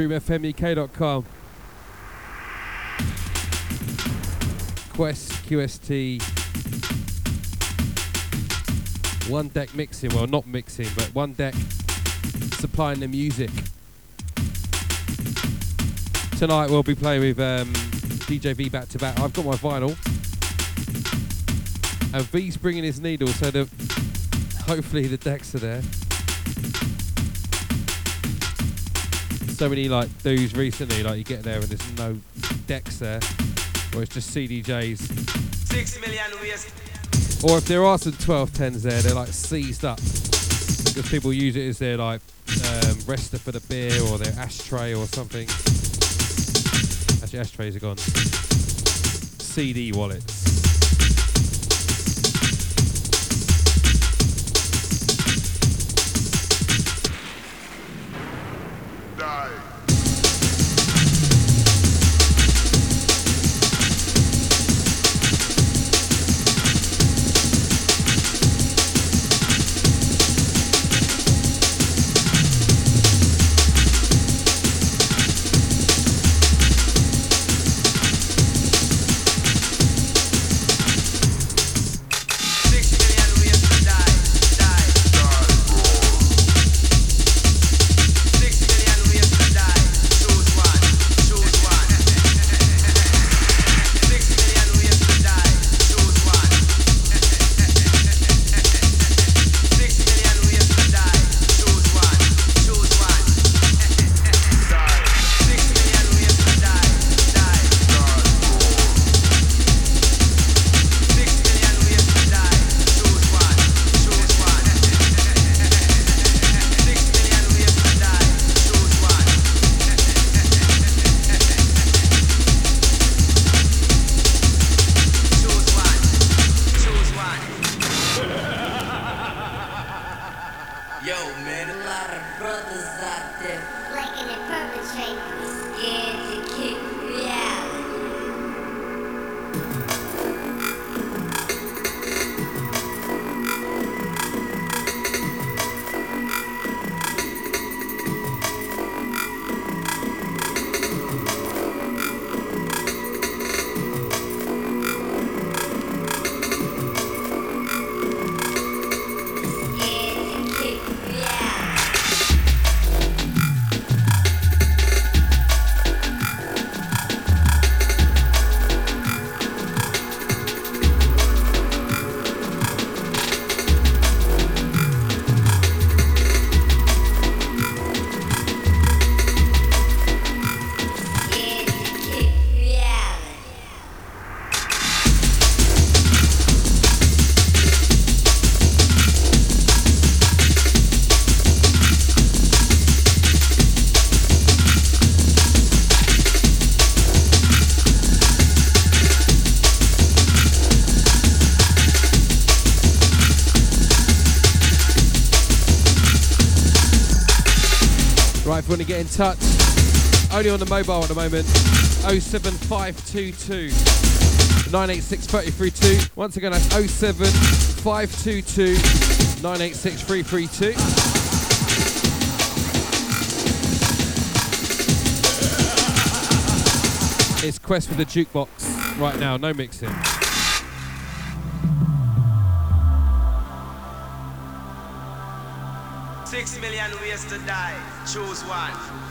DreamFMUK.com. Quest QST. One deck mixing, well, not mixing, but one deck supplying the music. Tonight we'll be playing with um, DJ V back to back. I've got my vinyl. And V's bringing his needle, so the hopefully the decks are there. So many like dudes recently, like you get there and there's no decks there, or it's just CDJs. Six million. Or if there are some 1210s there, they're like seized up because people use it as their like um, rester for the beer or their ashtray or something. Actually, ashtrays are gone. CD wallets. You want to get in touch, only on the mobile at the moment, 07522 986 332. Once again, that's 07522 986 332. It's Quest for the jukebox right now, no mixing. Million ways to die. Choose one.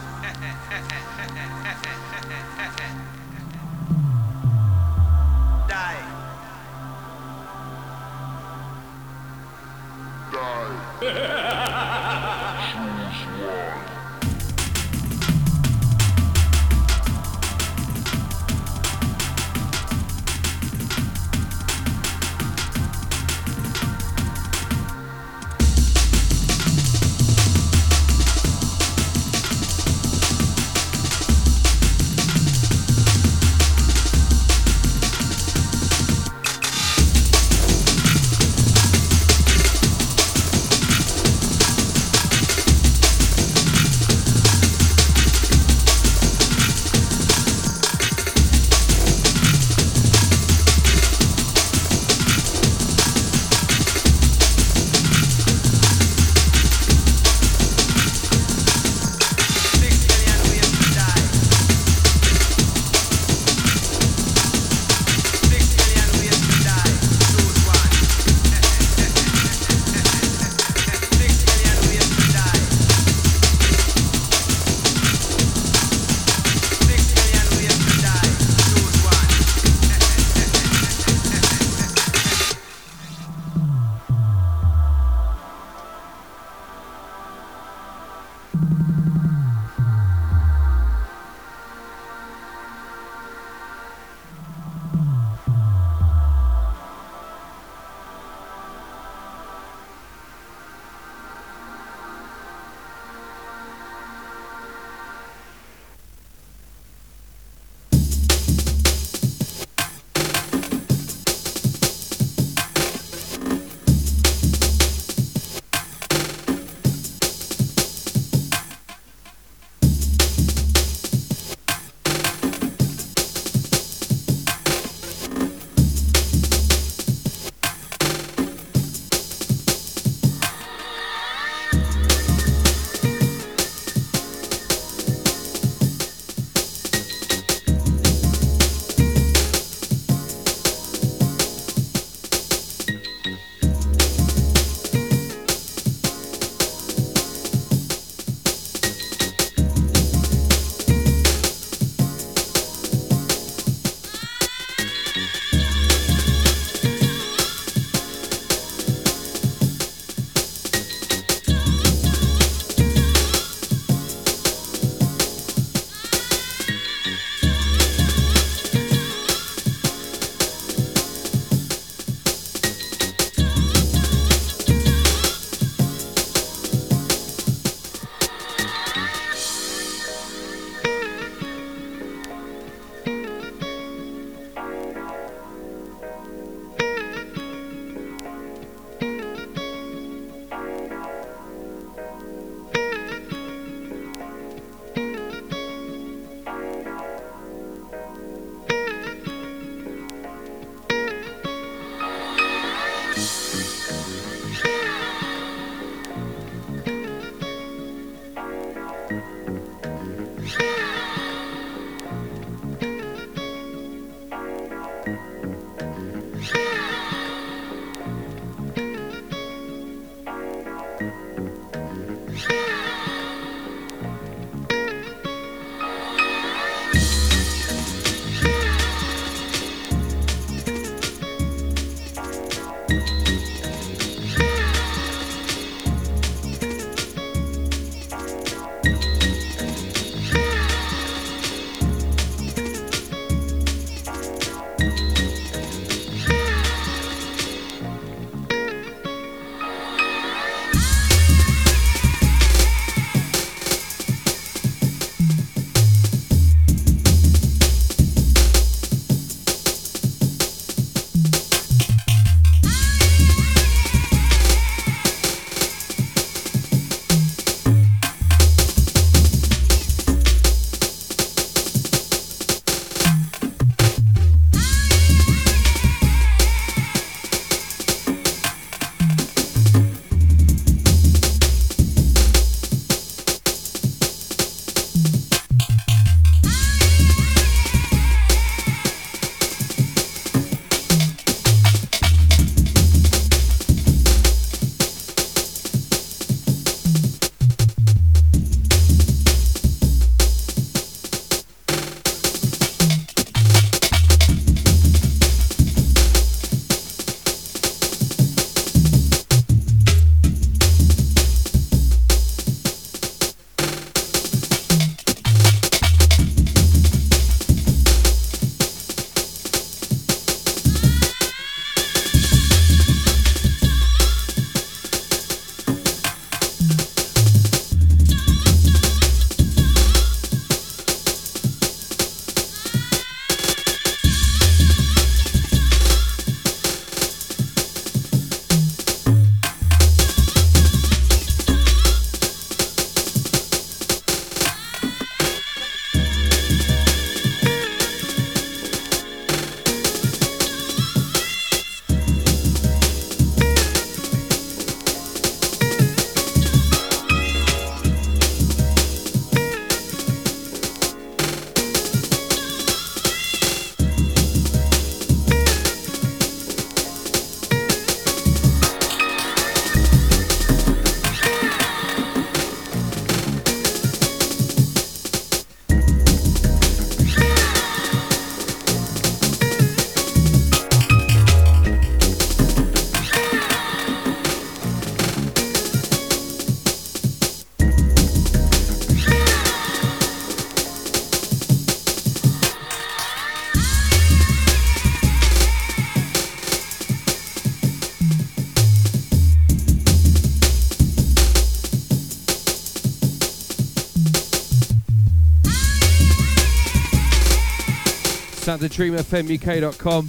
SoundandDreamFMUK.com.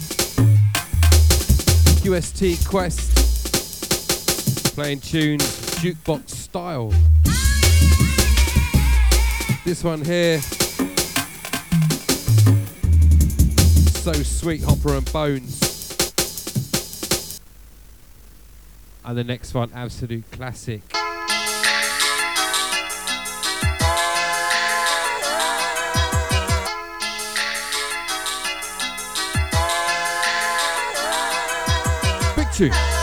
QST Quest. Playing tunes jukebox style. This one here. So sweet, Hopper and Bones. And the next one, absolute classic. Big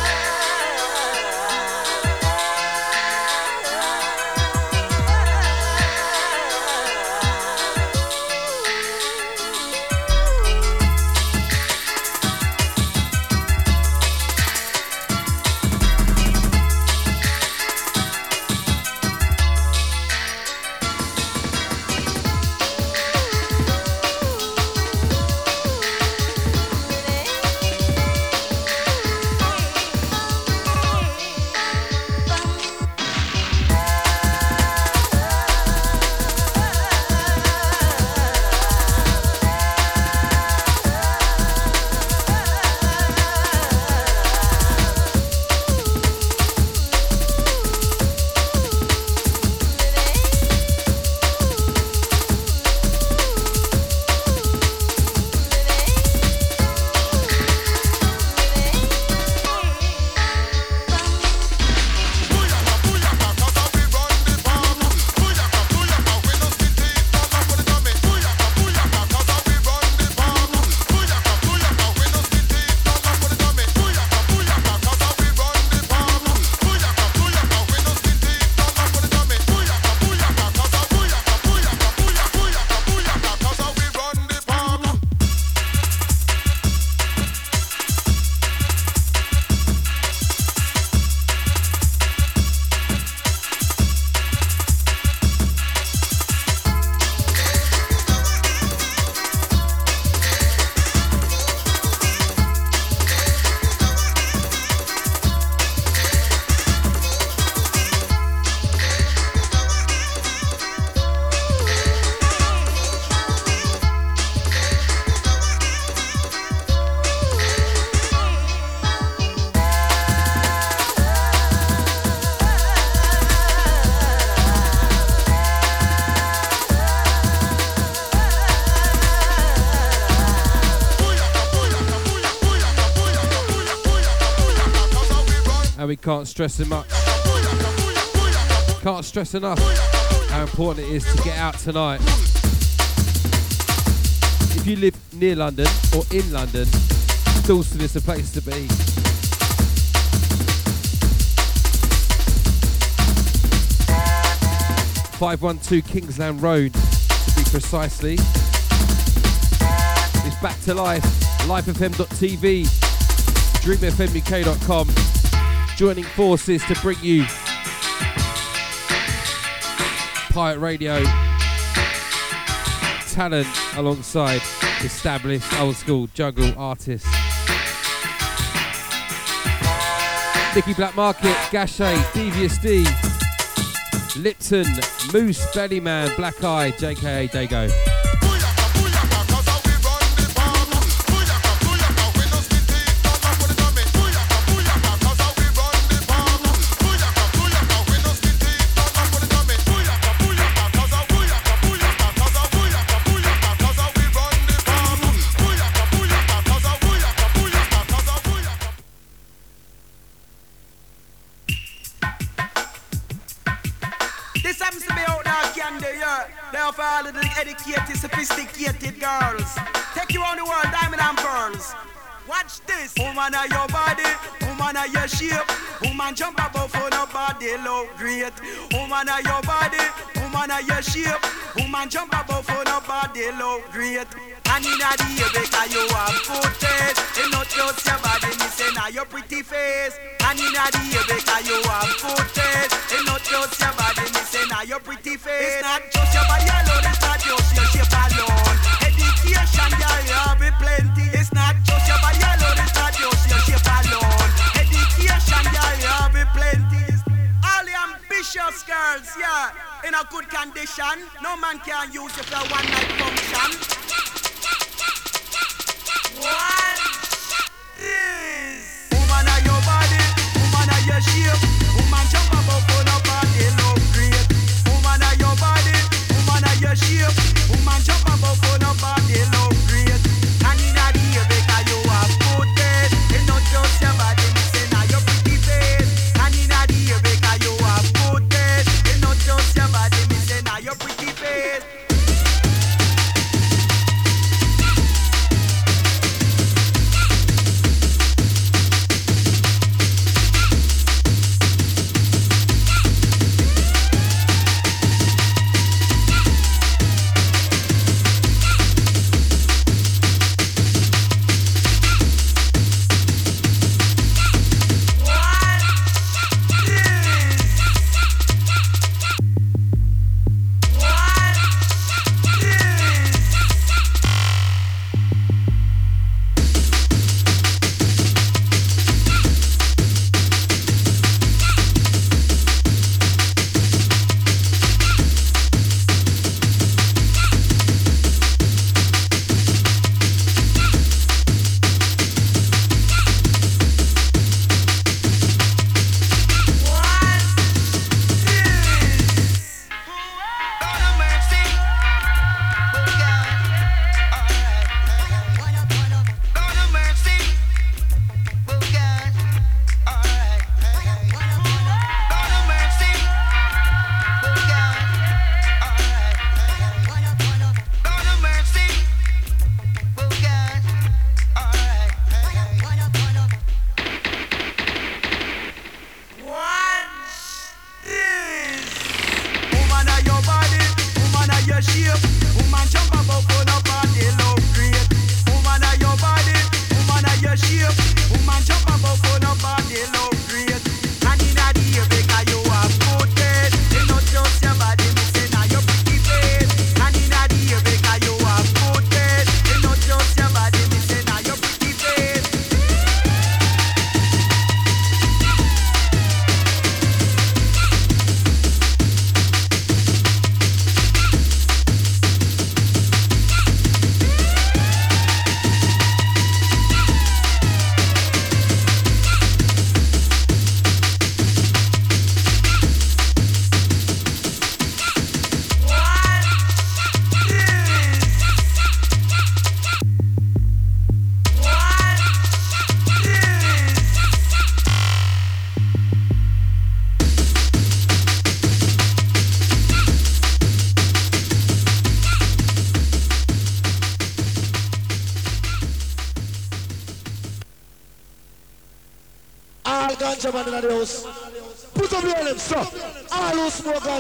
and we can't stress enough. Can't stress enough how important it is to get out tonight. If you live near London or in London, Dalston is the place to be. Five one two Kingsland Road, to be precisely. It's back to life. LifeFM.tv, DreamFMUK.com, joining forces to bring you Pirate Radio talent alongside established old school jungle artists. Nicky Black Market, Gashay, Devious D, Lipton, Moose, Bellyman, Black Eye, JKA Dago. Watch this. Woman of your body, woman of your shape. Woman jump above for the body, look great. Woman of your body, woman of your shape. Woman jump above for the body, look great. And in a air, because you have good taste. It's not just your body, me say now your pretty face. And in a air, because you have good taste. It's not just your body, me say now your pretty face. It's not just your body alone, it's not just your shape alone. Education, girl, you have it plenty. Ambitious girls, yeah, in a good condition. No man can use it for one night function. What is?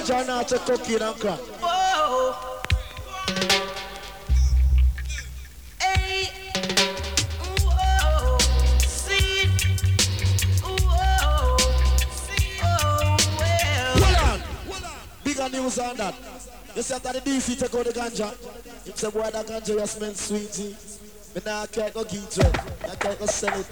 Jana to cocaine and crack. Whoa. Hey. Whoa. See. Whoa. See. Oh, well. Hold on. Hold on. Bigger news on that. You said that the DF take out the ganja. If a boy that ganja just meant sweetie. Me nah care go get it. I care go sell it.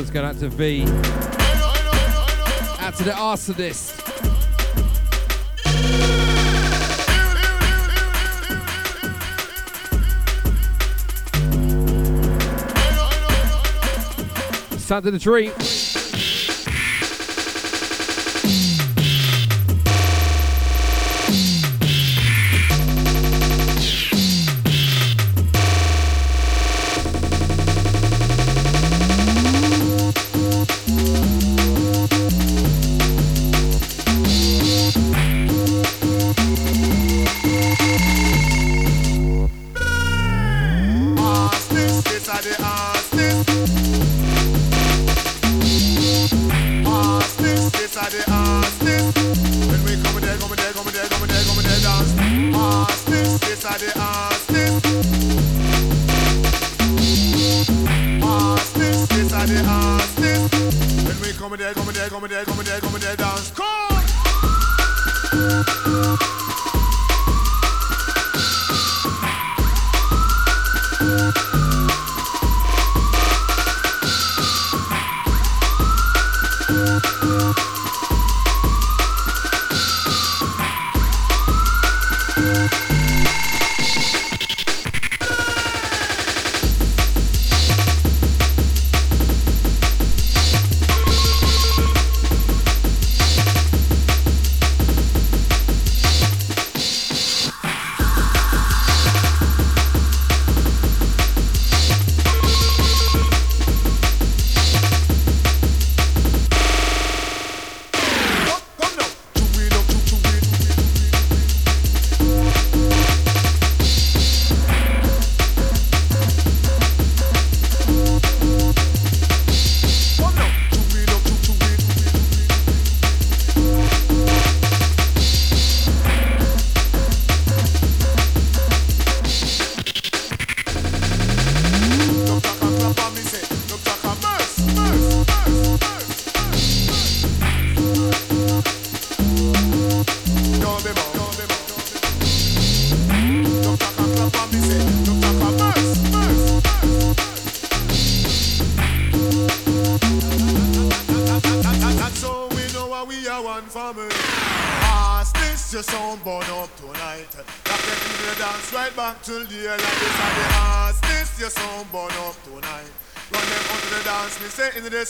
one's going out to V. Out to the arsonist. Sound to the tree.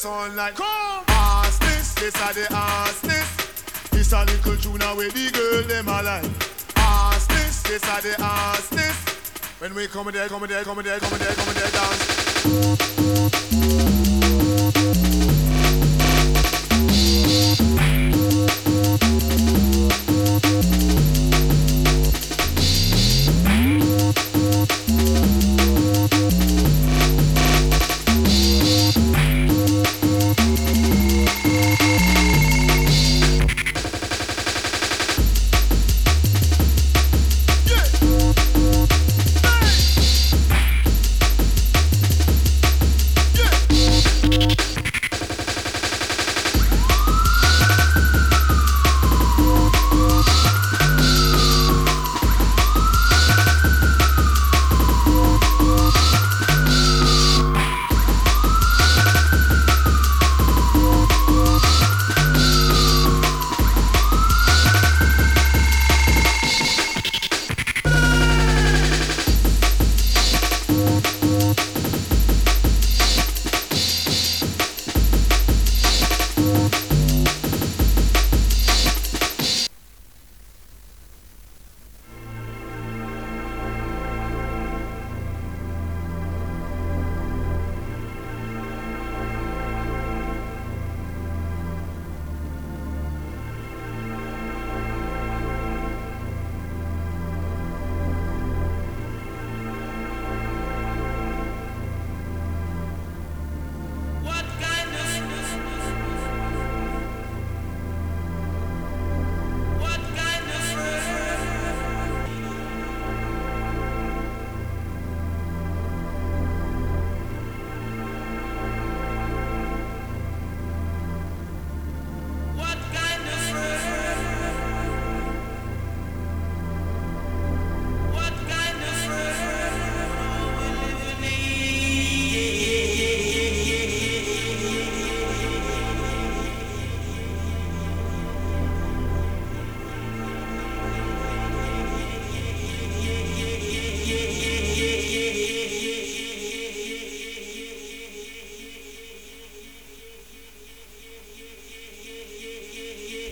sound like Come! ask this, this are the ask this. This a little tune away the girl them alive Ask this, this are the ask this. When we come there, come there, come there, come there, come there, dance.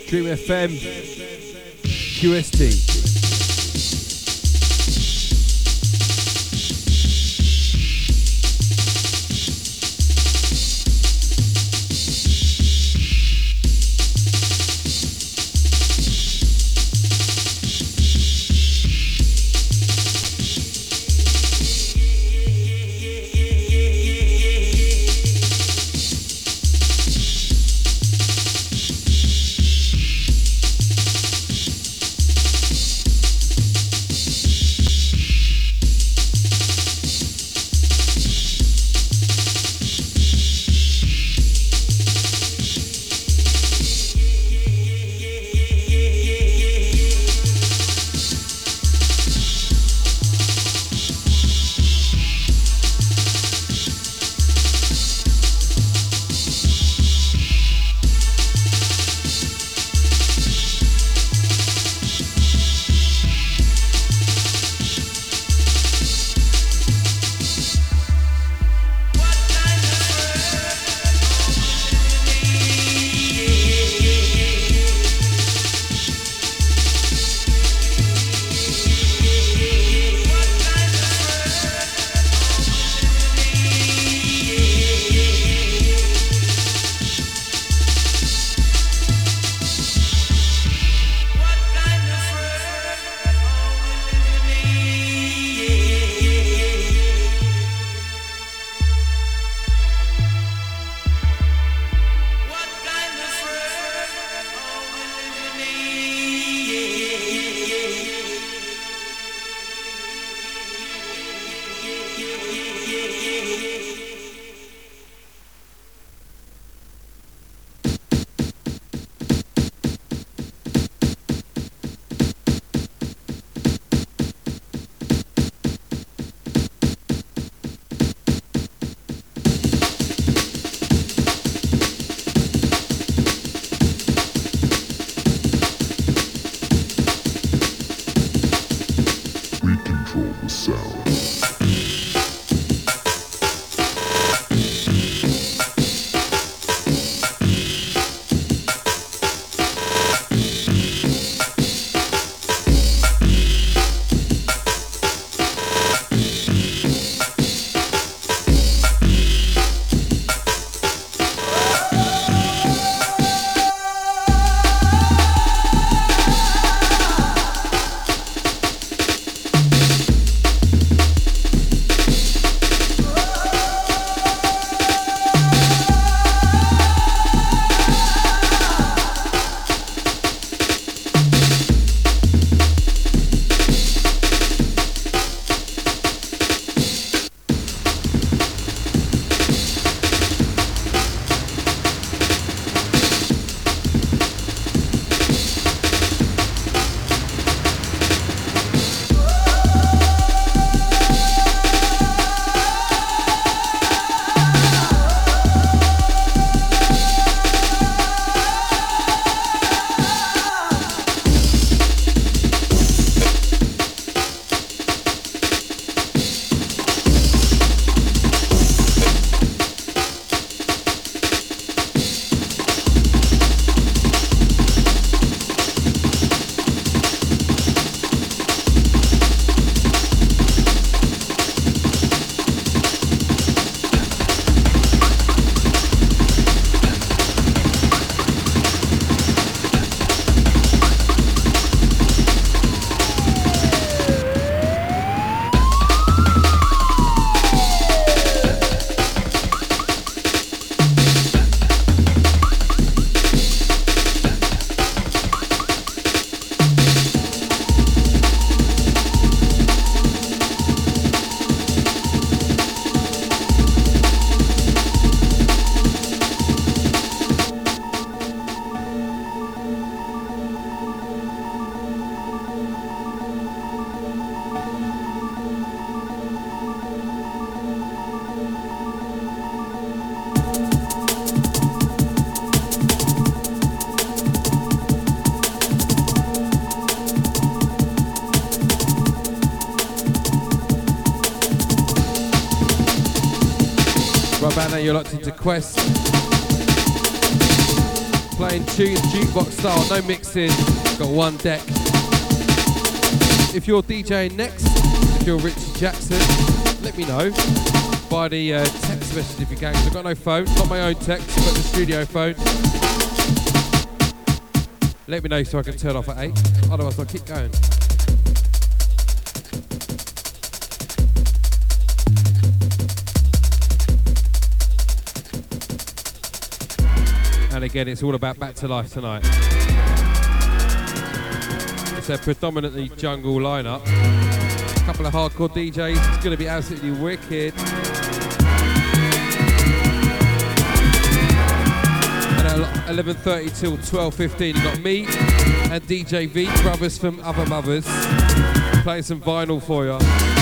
Dream FM, QST. You're locked into Quest. Playing tunes, jukebox style, no mixing. Got one deck. If you're DJing next, if you're Richie Jackson, let me know by the uh, text message if you can. I've got no phone, not my own text, but the studio phone. Let me know so I can turn off at 8. Otherwise, I'll keep going. And again, it's all about back to life tonight. It's a predominantly jungle lineup. A couple of hardcore DJs. It's going to be absolutely wicked. And at 11:30 till 12:15, you got me and DJ V, brothers from Other Mothers, playing some vinyl for you.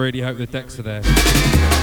Really hope the decks are there.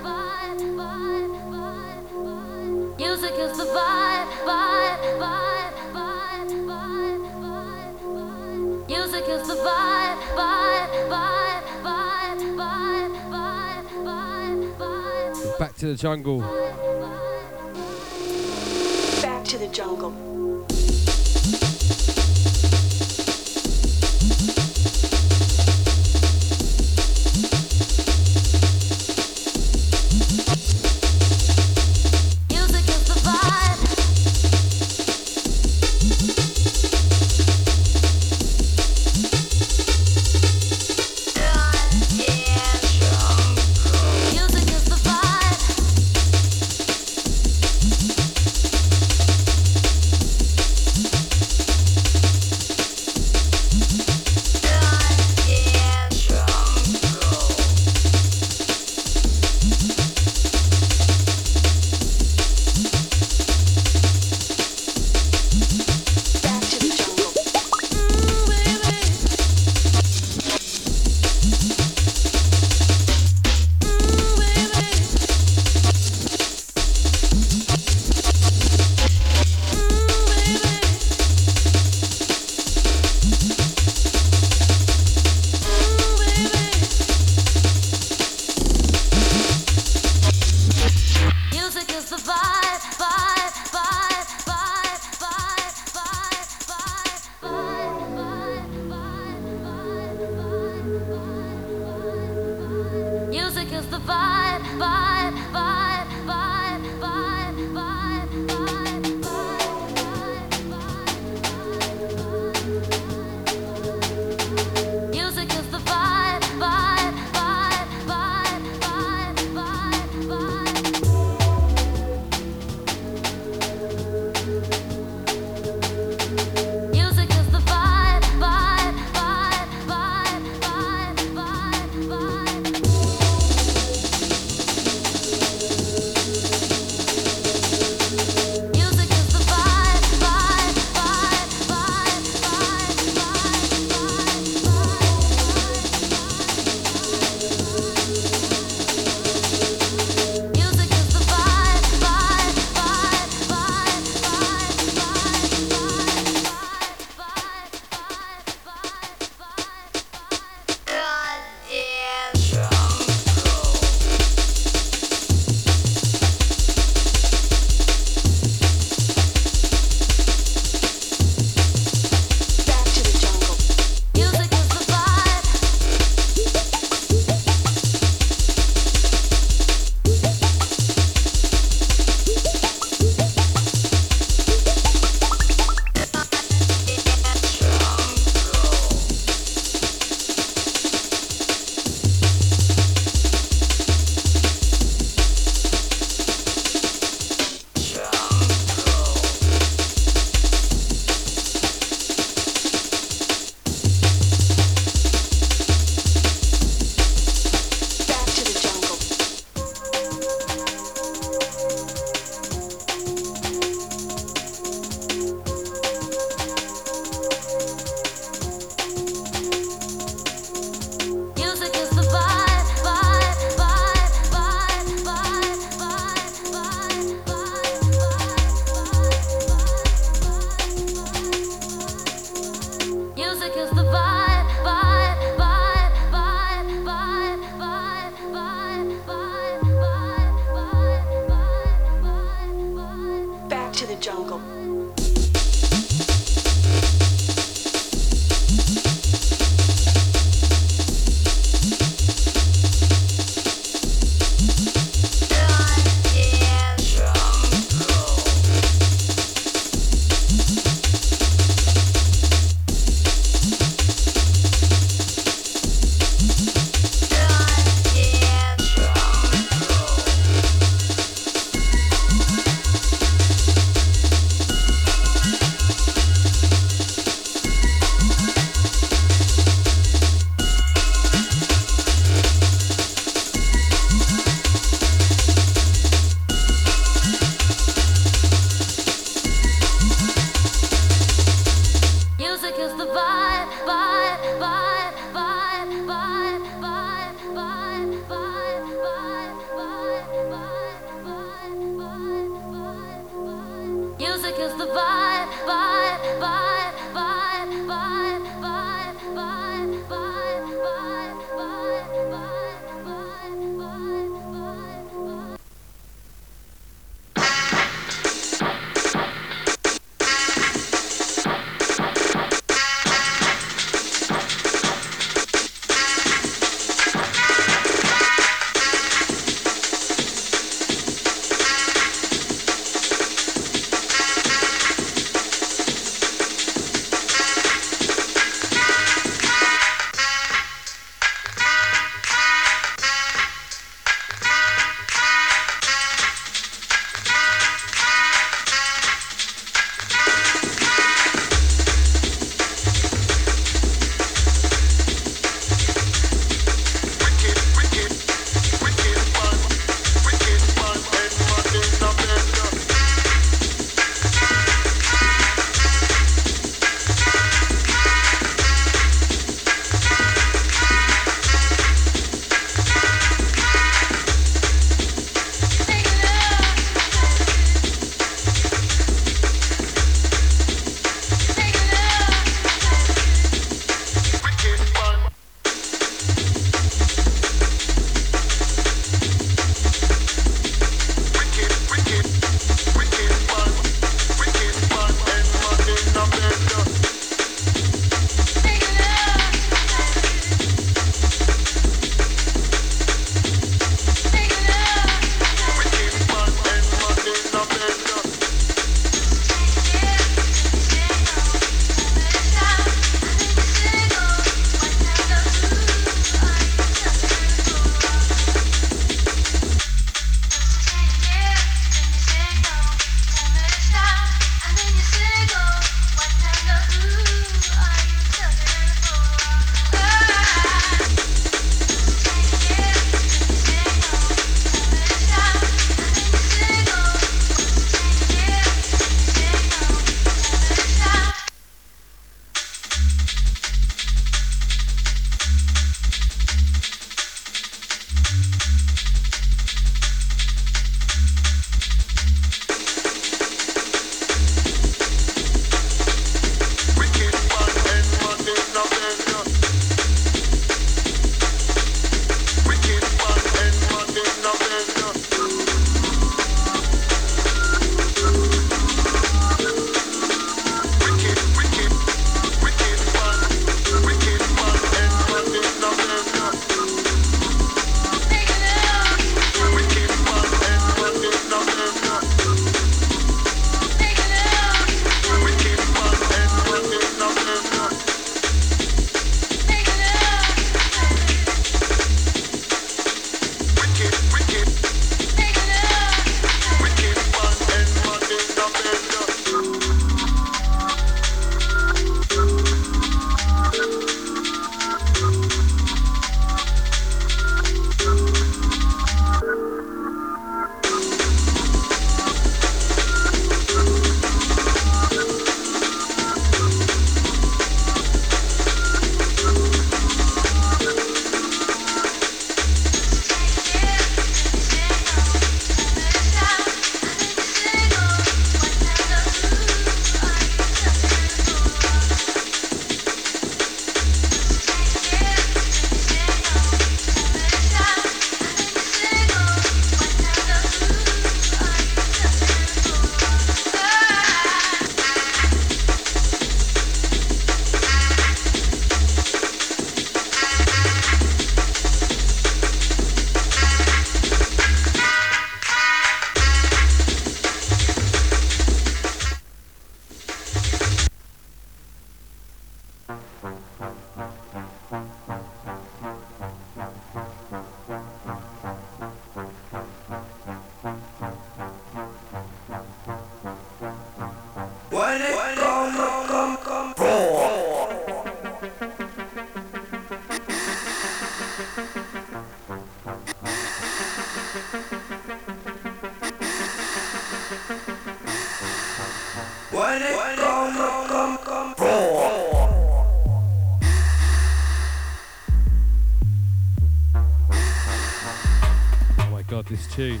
God, this tune.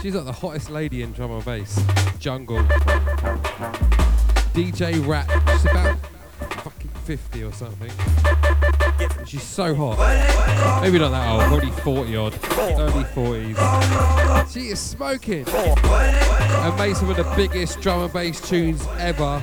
She's like the hottest lady in drum and bass. Jungle. DJ Rap. She's about fucking 50 or something. She's so hot. Maybe not that old, probably 40 odd. Early 40s. She is smoking. And made some of the biggest drum and bass tunes ever.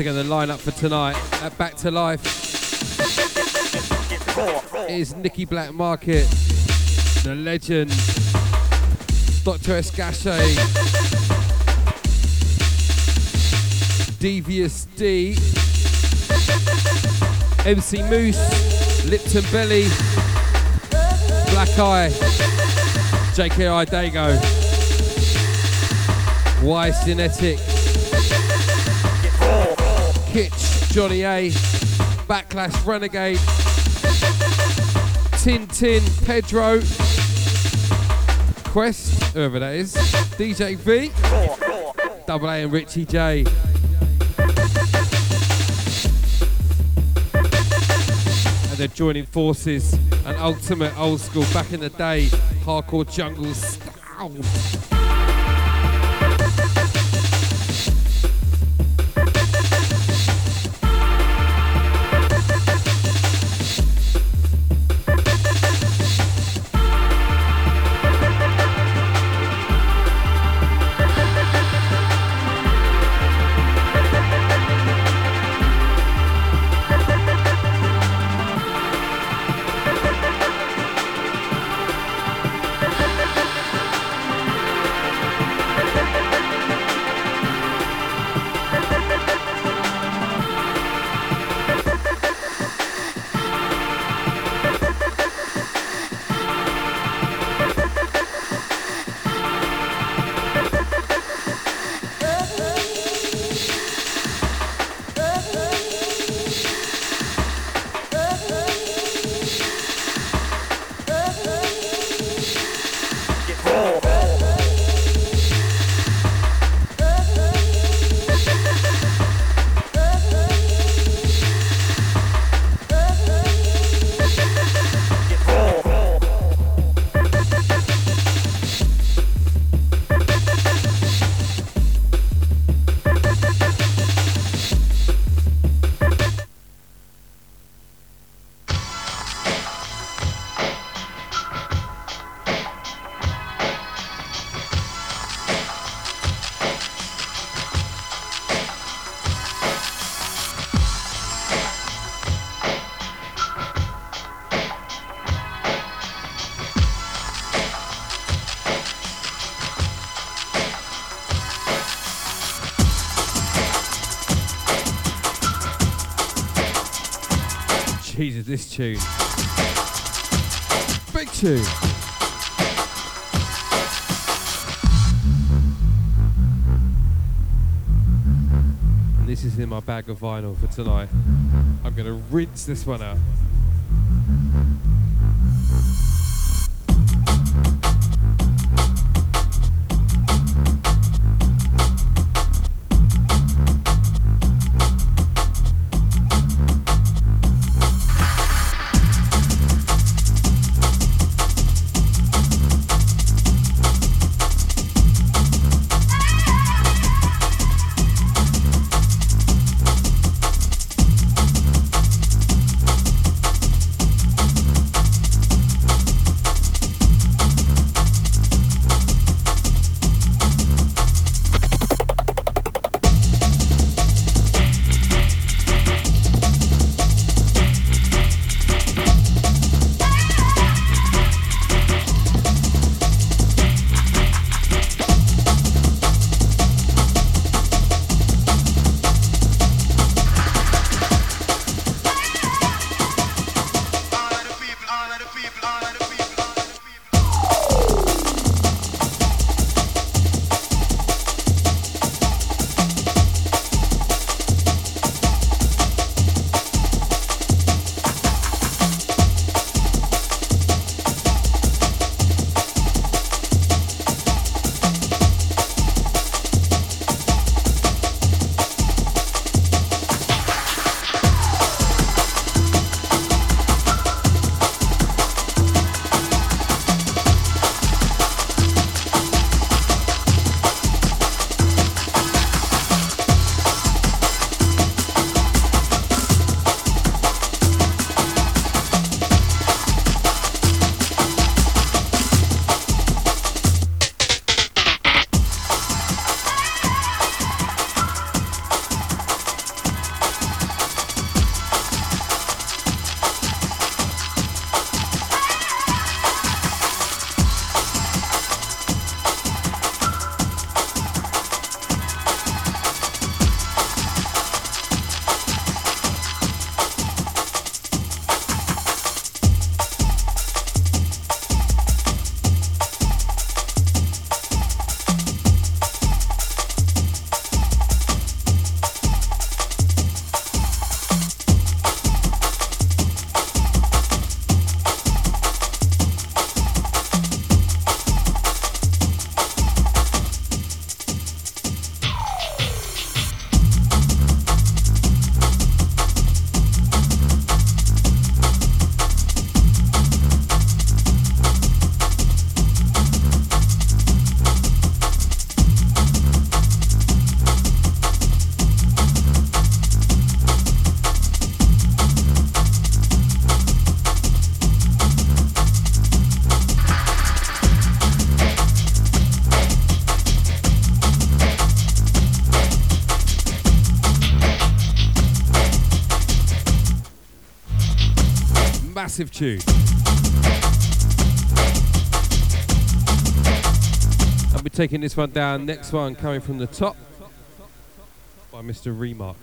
Again, the lineup for tonight at Back to Life is Nicky Black Market, the legend, Dr. S. Gachet, Devious D, MC Moose, Lipton Belly, Black Eye, JKI Dago, Y Cinetic, Kitch, Johnny A, Backlash Renegade, Tin Tin, Pedro, Quest, whoever that is, DJ V, Double A and Richie J. And they're joining forces, an ultimate old school back in the day, hardcore jungle style. tune. Big tune. And this is in my bag of vinyl for tonight. I'm going to rinse this one out. massive tune. I'll be taking this one down. Next one coming from the top by Mr. Remark.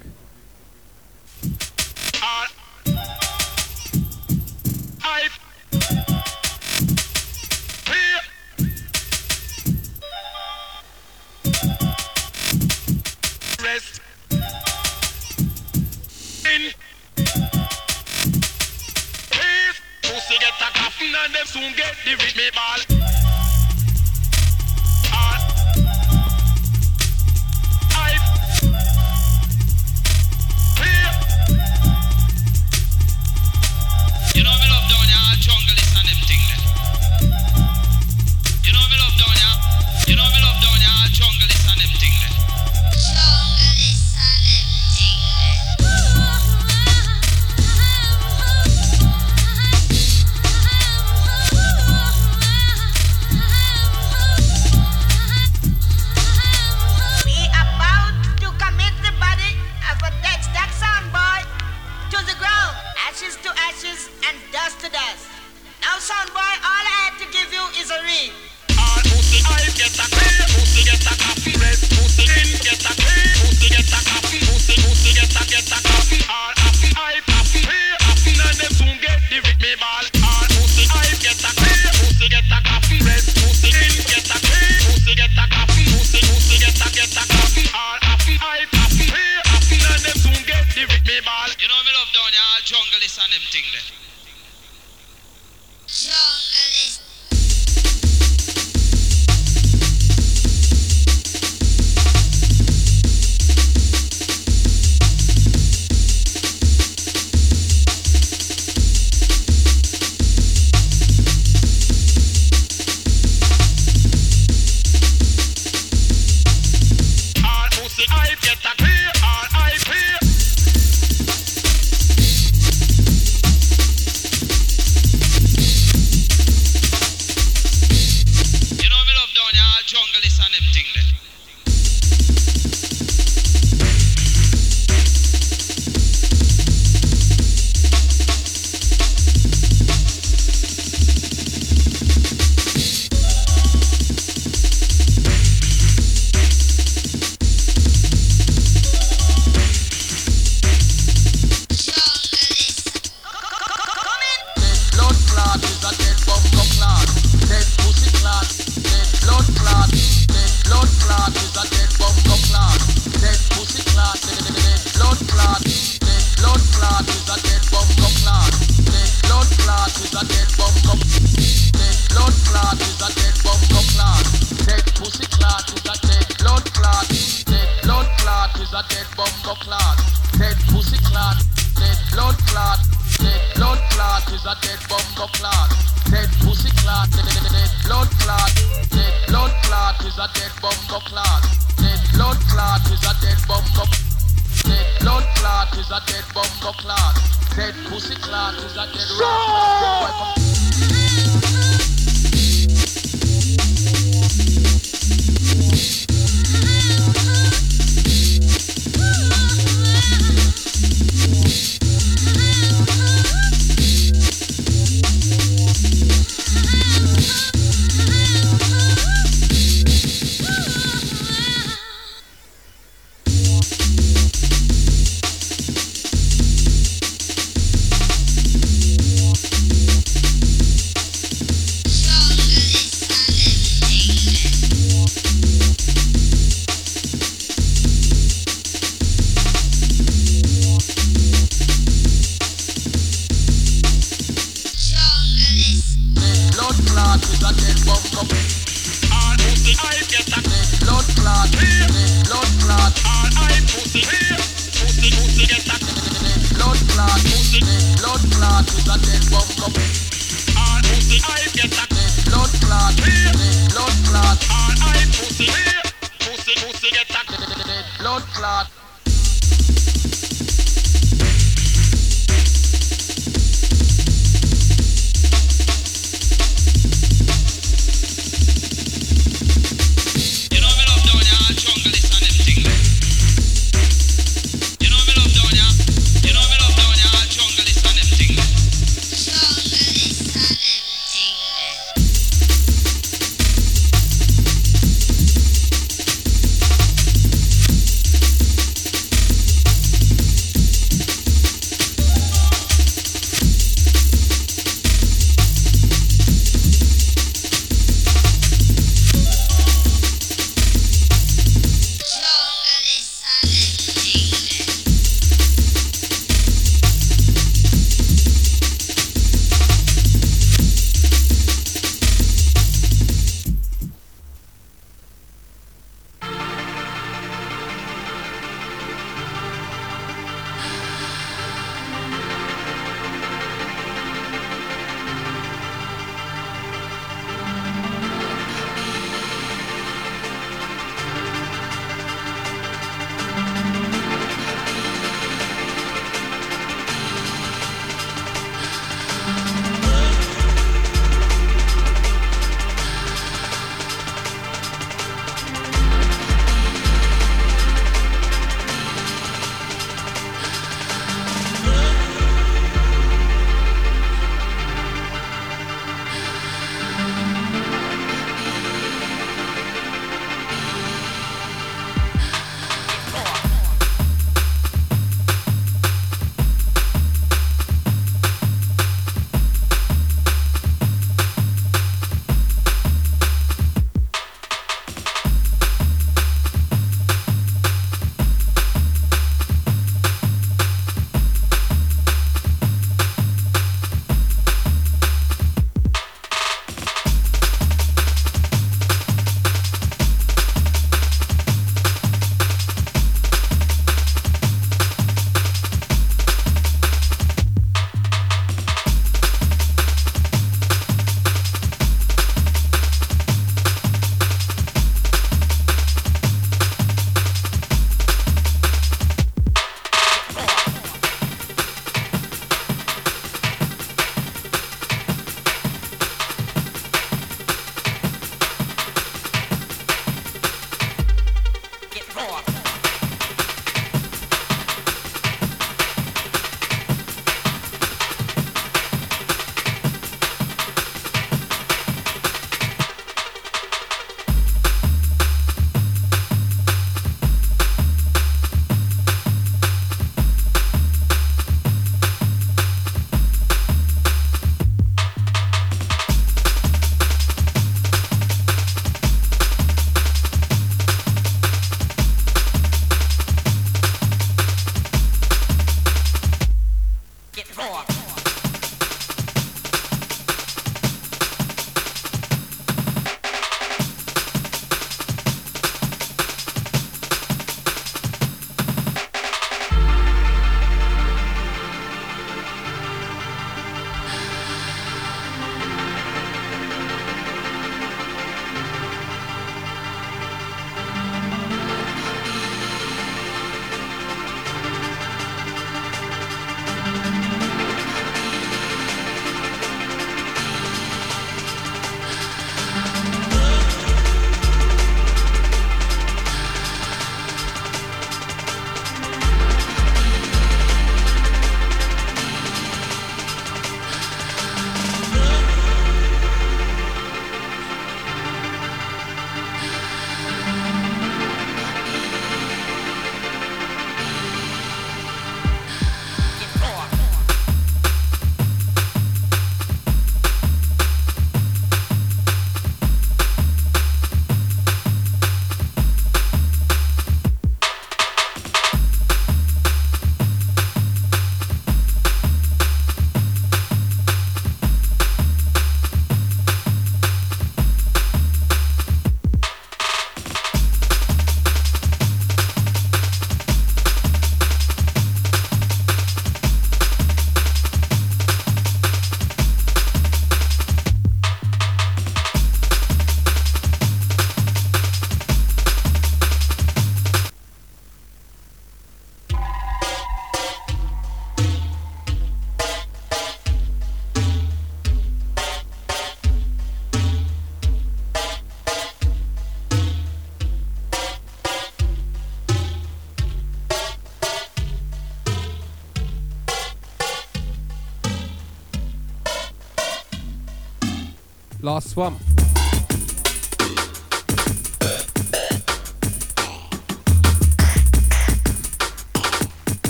nós vamos.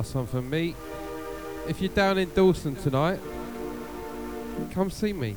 Last one from me. If you're down in Dawson tonight, come see me.